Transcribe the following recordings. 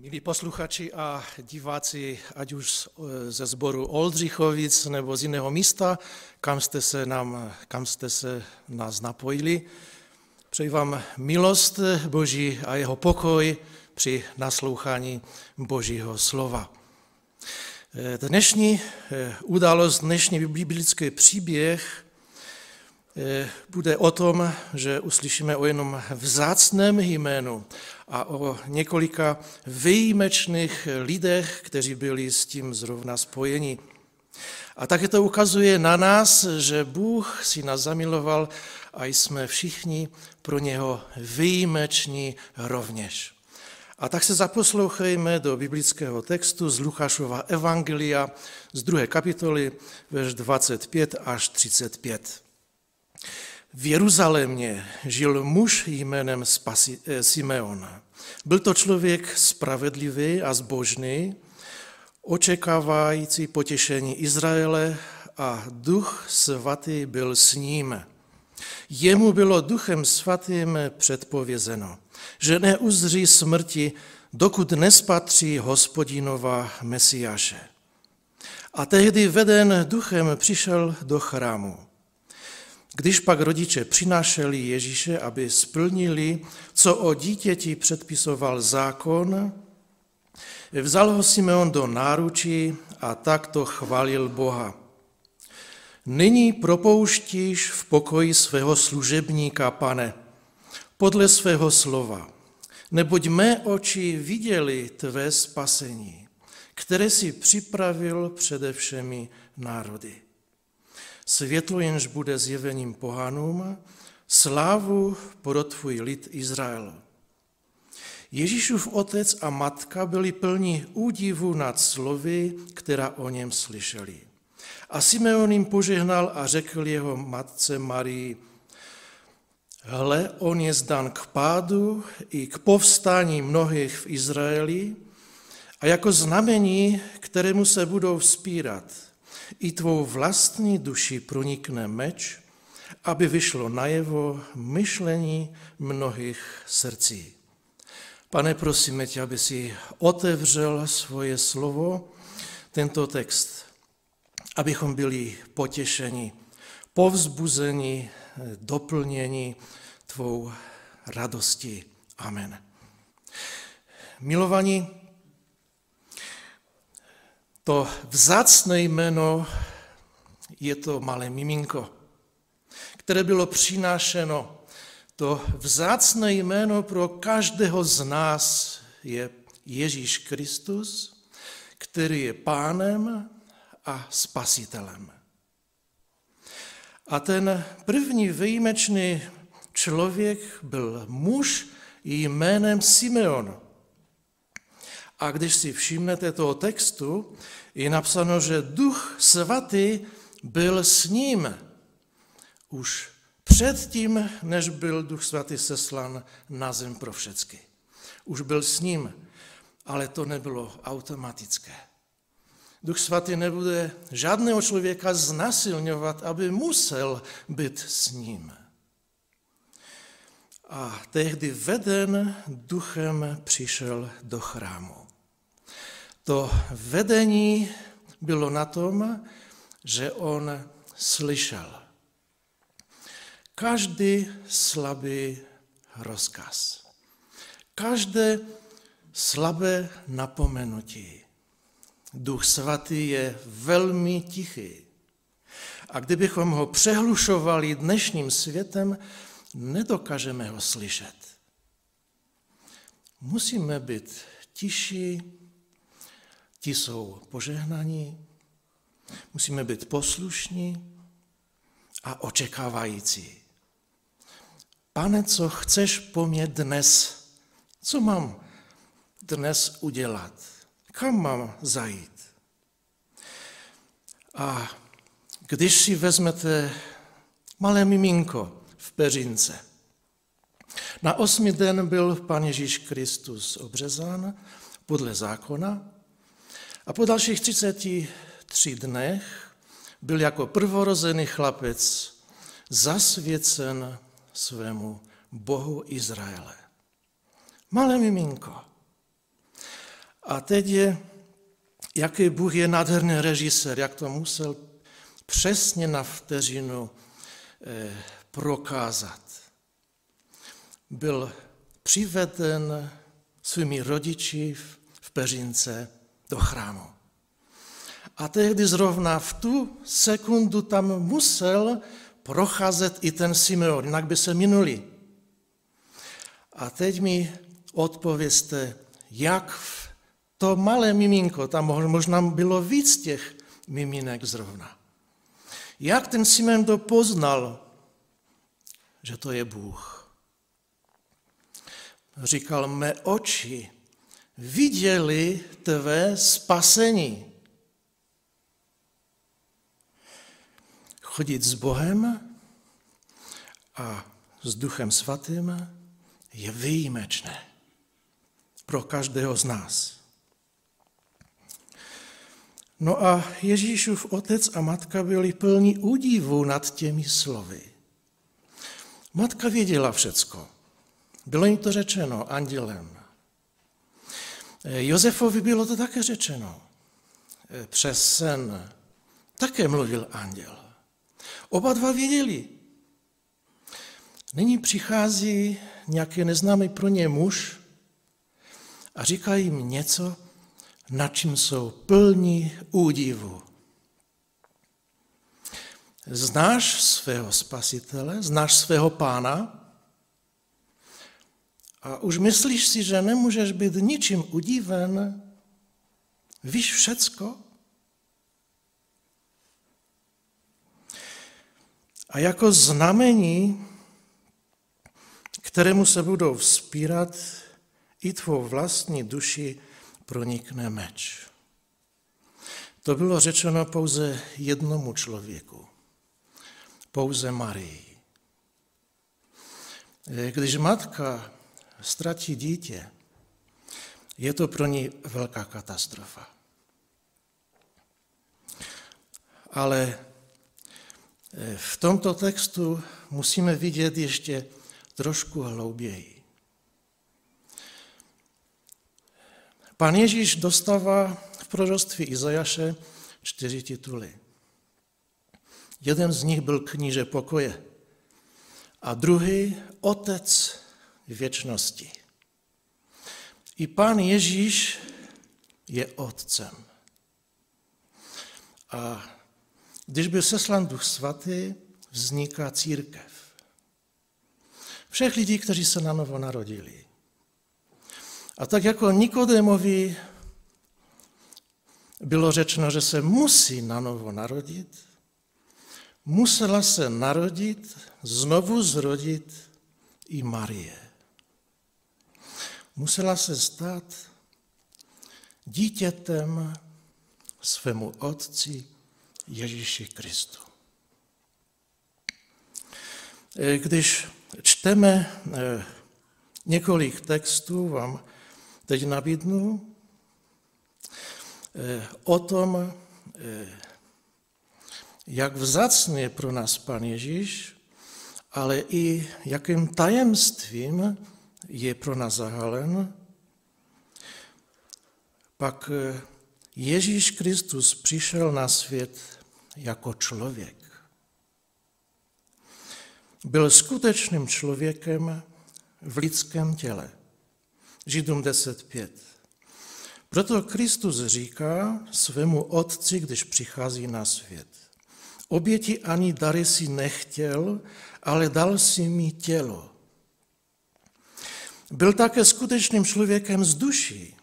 Milí posluchači a diváci, ať už ze sboru Oldřichovic nebo z jiného místa, kam jste se, nám, kam jste se nás napojili, přeji vám milost Boží a jeho pokoj při naslouchání Božího slova. Dnešní událost, dnešní biblický příběh bude o tom, že uslyšíme o jenom vzácném jménu a o několika výjimečných lidech, kteří byli s tím zrovna spojeni. A také to ukazuje na nás, že Bůh si nás zamiloval a jsme všichni pro něho výjimeční rovněž. A tak se zaposlouchejme do biblického textu z Lukášova Evangelia z druhé kapitoly, verš 25 až 35. V Jeruzalémě žil muž jménem Spasi, eh, Simeon. Byl to člověk spravedlivý a zbožný, očekávající potěšení Izraele a duch svatý byl s ním. Jemu bylo duchem svatým předpovězeno, že neuzří smrti, dokud nespatří hospodinova Mesiáše. A tehdy veden duchem přišel do chrámu. Když pak rodiče přinášeli Ježíše, aby splnili, co o dítěti předpisoval zákon, vzal ho Simeon do náručí a takto chválil Boha. Nyní propouštíš v pokoji svého služebníka, pane, podle svého slova, neboť mé oči viděli tvé spasení, které si připravil přede všemi národy světlo jenž bude zjevením pohanům, slávu pro tvůj lid Izrael. Ježíšův otec a matka byli plní údivu nad slovy, která o něm slyšeli. A Simeon jim požehnal a řekl jeho matce Marii, hle, on je zdan k pádu i k povstání mnohých v Izraeli a jako znamení, kterému se budou vzpírat – i tvou vlastní duši pronikne meč, aby vyšlo najevo myšlení mnohých srdcí. Pane, prosíme tě, aby si otevřel svoje slovo, tento text, abychom byli potěšeni, povzbuzeni, doplněni tvou radostí. Amen. Milovaní, to vzácné jméno je to malé miminko, které bylo přinášeno. To vzácné jméno pro každého z nás je Ježíš Kristus, který je pánem a spasitelem. A ten první výjimečný člověk byl muž jménem Simeon. A když si všimnete toho textu, je napsáno, že duch svatý byl s ním. Už předtím, než byl duch svatý seslan na zem pro všecky. Už byl s ním, ale to nebylo automatické. Duch svatý nebude žádného člověka znasilňovat, aby musel být s ním. A tehdy veden duchem přišel do chrámu. To vedení bylo na tom, že on slyšel každý slabý rozkaz, každé slabé napomenutí. Duch svatý je velmi tichý. A kdybychom ho přehlušovali dnešním světem, nedokážeme ho slyšet. Musíme být tiší, ti jsou požehnaní, musíme být poslušní a očekávající. Pane, co chceš po mně dnes? Co mám dnes udělat? Kam mám zajít? A když si vezmete malé miminko v peřince, na osmi den byl Pan Ježíš Kristus obřezán podle zákona a po dalších 33 dnech byl jako prvorozený chlapec zasvěcen svému Bohu Izraele. Malé miminko. A teď je, jaký Bůh je nádherný režisér, jak to musel přesně na vteřinu eh, prokázat. Byl přiveden svými rodiči v Peřince do chrámu. A tehdy zrovna v tu sekundu tam musel procházet i ten Simeon, jinak by se minuli. A teď mi odpověste, jak to malé miminko, tam možná bylo víc těch miminek zrovna. Jak ten Simeon to poznal, že to je Bůh? Říkal, mé oči viděli tvé spasení. Chodit s Bohem a s Duchem Svatým je výjimečné pro každého z nás. No a Ježíšův otec a matka byli plní údivu nad těmi slovy. Matka věděla všecko. Bylo jim to řečeno andělem. Josefovi bylo to také řečeno. Přes sen také mluvil anděl. Oba dva věděli. Nyní přichází nějaký neznámý pro ně muž a říká jim něco, na čím jsou plní údivu. Znáš svého spasitele, znáš svého pána a už myslíš si, že nemůžeš být ničím udiven, víš všecko? A jako znamení, kterému se budou vzpírat, i tvou vlastní duši pronikne meč. To bylo řečeno pouze jednomu člověku, pouze Marii. Když matka ztratí dítě, je to pro ní velká katastrofa. Ale eh, v tomto textu musíme vidět ještě trošku hlouběji. Pan Ježíš dostává v proroctví Izajaše čtyři tituly. Jeden z nich byl kníže pokoje a druhý otec věčnosti. I pán Ježíš je otcem. A když byl seslan Duch Svatý, vzniká církev. Všech lidí, kteří se na novo narodili. A tak jako Nikodémovi bylo řečeno, že se musí na novo narodit, musela se narodit, znovu zrodit i Marie. Musela se stát dítětem svému otci Ježíši Kristu. Když čteme eh, několik textů, vám teď nabídnu eh, o tom, jak vzácný je pro nás Pan Ježíš, ale i jakým tajemstvím je pro nás zahalen, pak eh, Ježíš Kristus přišel na svět jako člověk. Byl skutečným člověkem v lidském těle. Židům 10.5. Proto Kristus říká svému otci, když přichází na svět. Oběti ani dary si nechtěl, ale dal si mi tělo. Byl také skutečným člověkem z duší.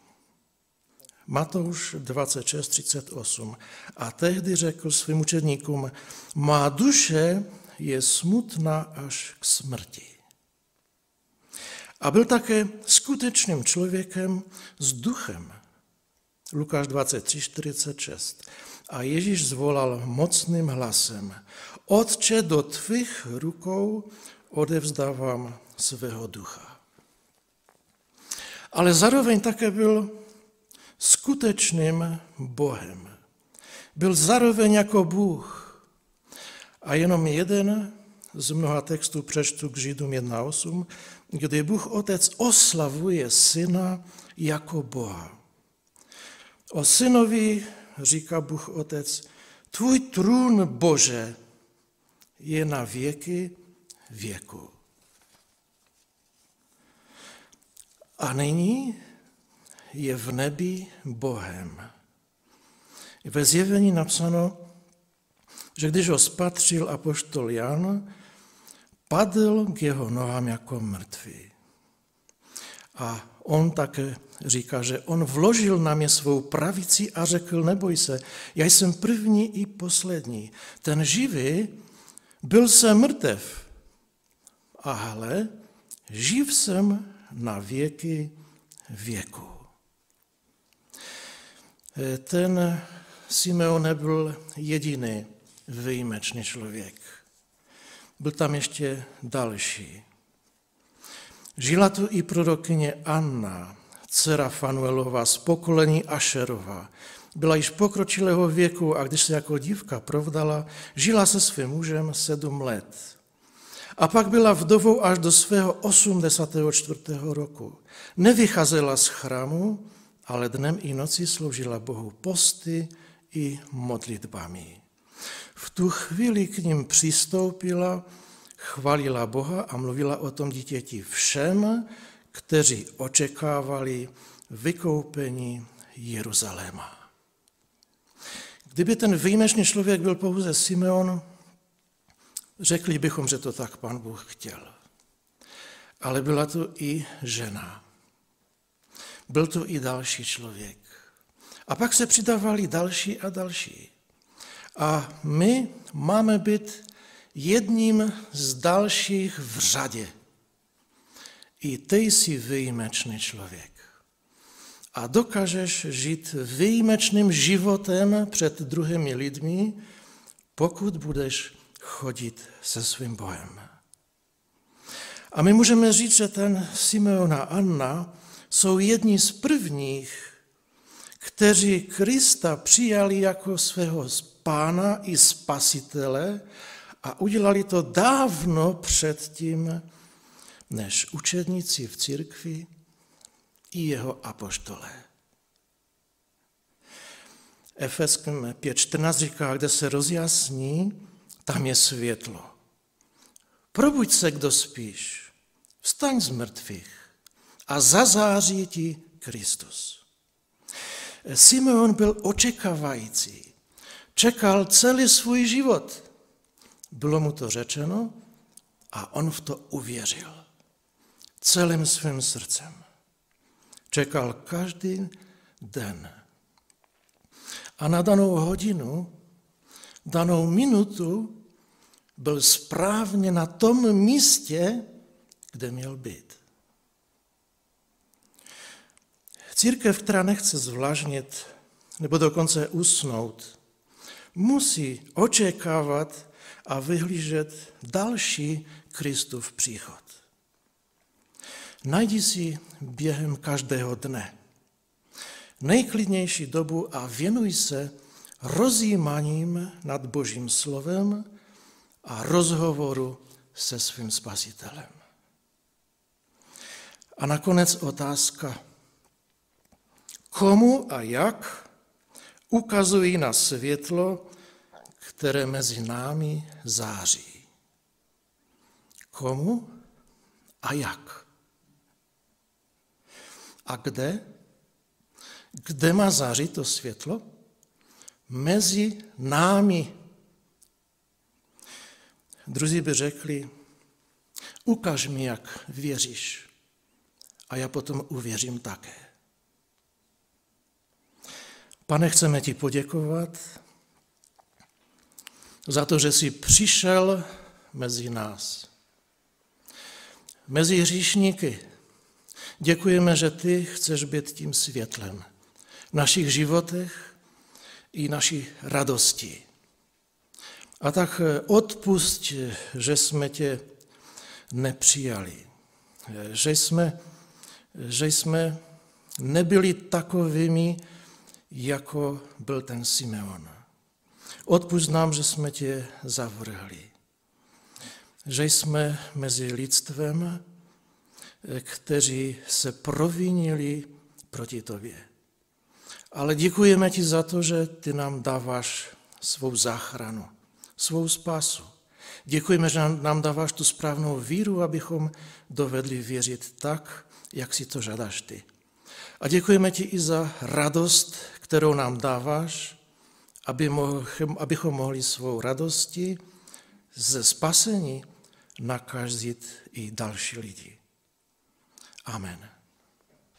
Matouš 26.38. A tehdy řekl svým učedníkům, má duše je smutná až k smrti. A byl také skutečným člověkem s duchem. Lukáš 23, 46. A Ježíš zvolal mocným hlasem, Otče, do tvých rukou odevzdávám svého ducha. Ale zároveň také byl skutečným Bohem. Byl zároveň jako Bůh. A jenom jeden z mnoha textů přečtu k Židům 1.8, kdy Bůh Otec oslavuje Syna jako Boha. O synovi říká Bůh Otec, tvůj trůn, Bože, je na věky věku. A nyní je v nebi Bohem. Ve zjevení napsáno, že když ho spatřil apoštol Jan, padl k jeho nohám jako mrtvý. A on také říká, že on vložil na mě svou pravici a řekl, neboj se, já jsem první i poslední. Ten živý byl jsem mrtev, ale živ jsem na věky věku. Ten Simeon nebyl jediný výjimečný člověk. Byl tam ještě další. Žila tu i prorokyně Anna, dcera Fanuelova z pokolení Ašerova. Byla již pokročilého věku a když se jako dívka provdala, žila se svým mužem sedm let. A pak byla vdovou až do svého 84. roku. Nevycházela z chrámu, ale dnem i noci sloužila Bohu posty i modlitbami. V tu chvíli k ním přistoupila, chvalila Boha a mluvila o tom dítěti všem, kteří očekávali vykoupení Jeruzaléma. Kdyby ten výjimečný člověk byl pouze Simeon, řekli bychom, že to tak pan Bůh chtěl. Ale byla to i žena. Byl to i další člověk. A pak se přidávali další a další. A my máme být jedním z dalších v řadě. I ty jsi výjimečný člověk. A dokážeš žít výjimečným životem před druhými lidmi, pokud budeš chodit se svým Bohem. A my můžeme říct, že ten Simeon a Anna jsou jedni z prvních, kteří Krista přijali jako svého pána i spasitele a udělali to dávno předtím, než učedníci v církvi i jeho apoštole. Efeským 5.14 říká, kde se rozjasní, tam je světlo. Probuď se, kdo spíš, vstaň z mrtvých a zazáří ti Kristus. Simeon byl očekávající, čekal celý svůj život. Bylo mu to řečeno a on v to uvěřil celým svým srdcem. Čekal každý den. A na danou hodinu, danou minutu byl správně na tom místě, kde měl být. Církev, která nechce zvláštnit nebo dokonce usnout, musí očekávat a vyhlížet další Kristův příchod. Najdi si během každého dne nejklidnější dobu a věnuj se rozjímaním nad Božím slovem a rozhovoru se svým spasitelem. A nakonec otázka, komu a jak ukazují na světlo, které mezi námi září. Komu a jak? A kde? Kde má zářit to světlo? Mezi námi. Druzí by řekli, ukaž mi, jak věříš. A já potom uvěřím také. Pane, chceme ti poděkovat za to, že jsi přišel mezi nás. Mezi hříšníky, Děkujeme, že ty chceš být tím světlem v našich životech i naší radosti. A tak odpust, že jsme tě nepřijali, že jsme, že jsme nebyli takovými, jako byl ten Simeon. Odpust nám, že jsme tě zavrhli, že jsme mezi lidstvem, kteří se provinili proti tobě. Ale děkujeme ti za to, že ty nám dáváš svou záchranu, svou spásu. Děkujeme, že nám dáváš tu správnou víru, abychom dovedli věřit tak, jak si to žádáš ty. A děkujeme ti i za radost, kterou nám dáváš, aby abychom mohli svou radosti ze spasení nakazit i další lidi. Amen.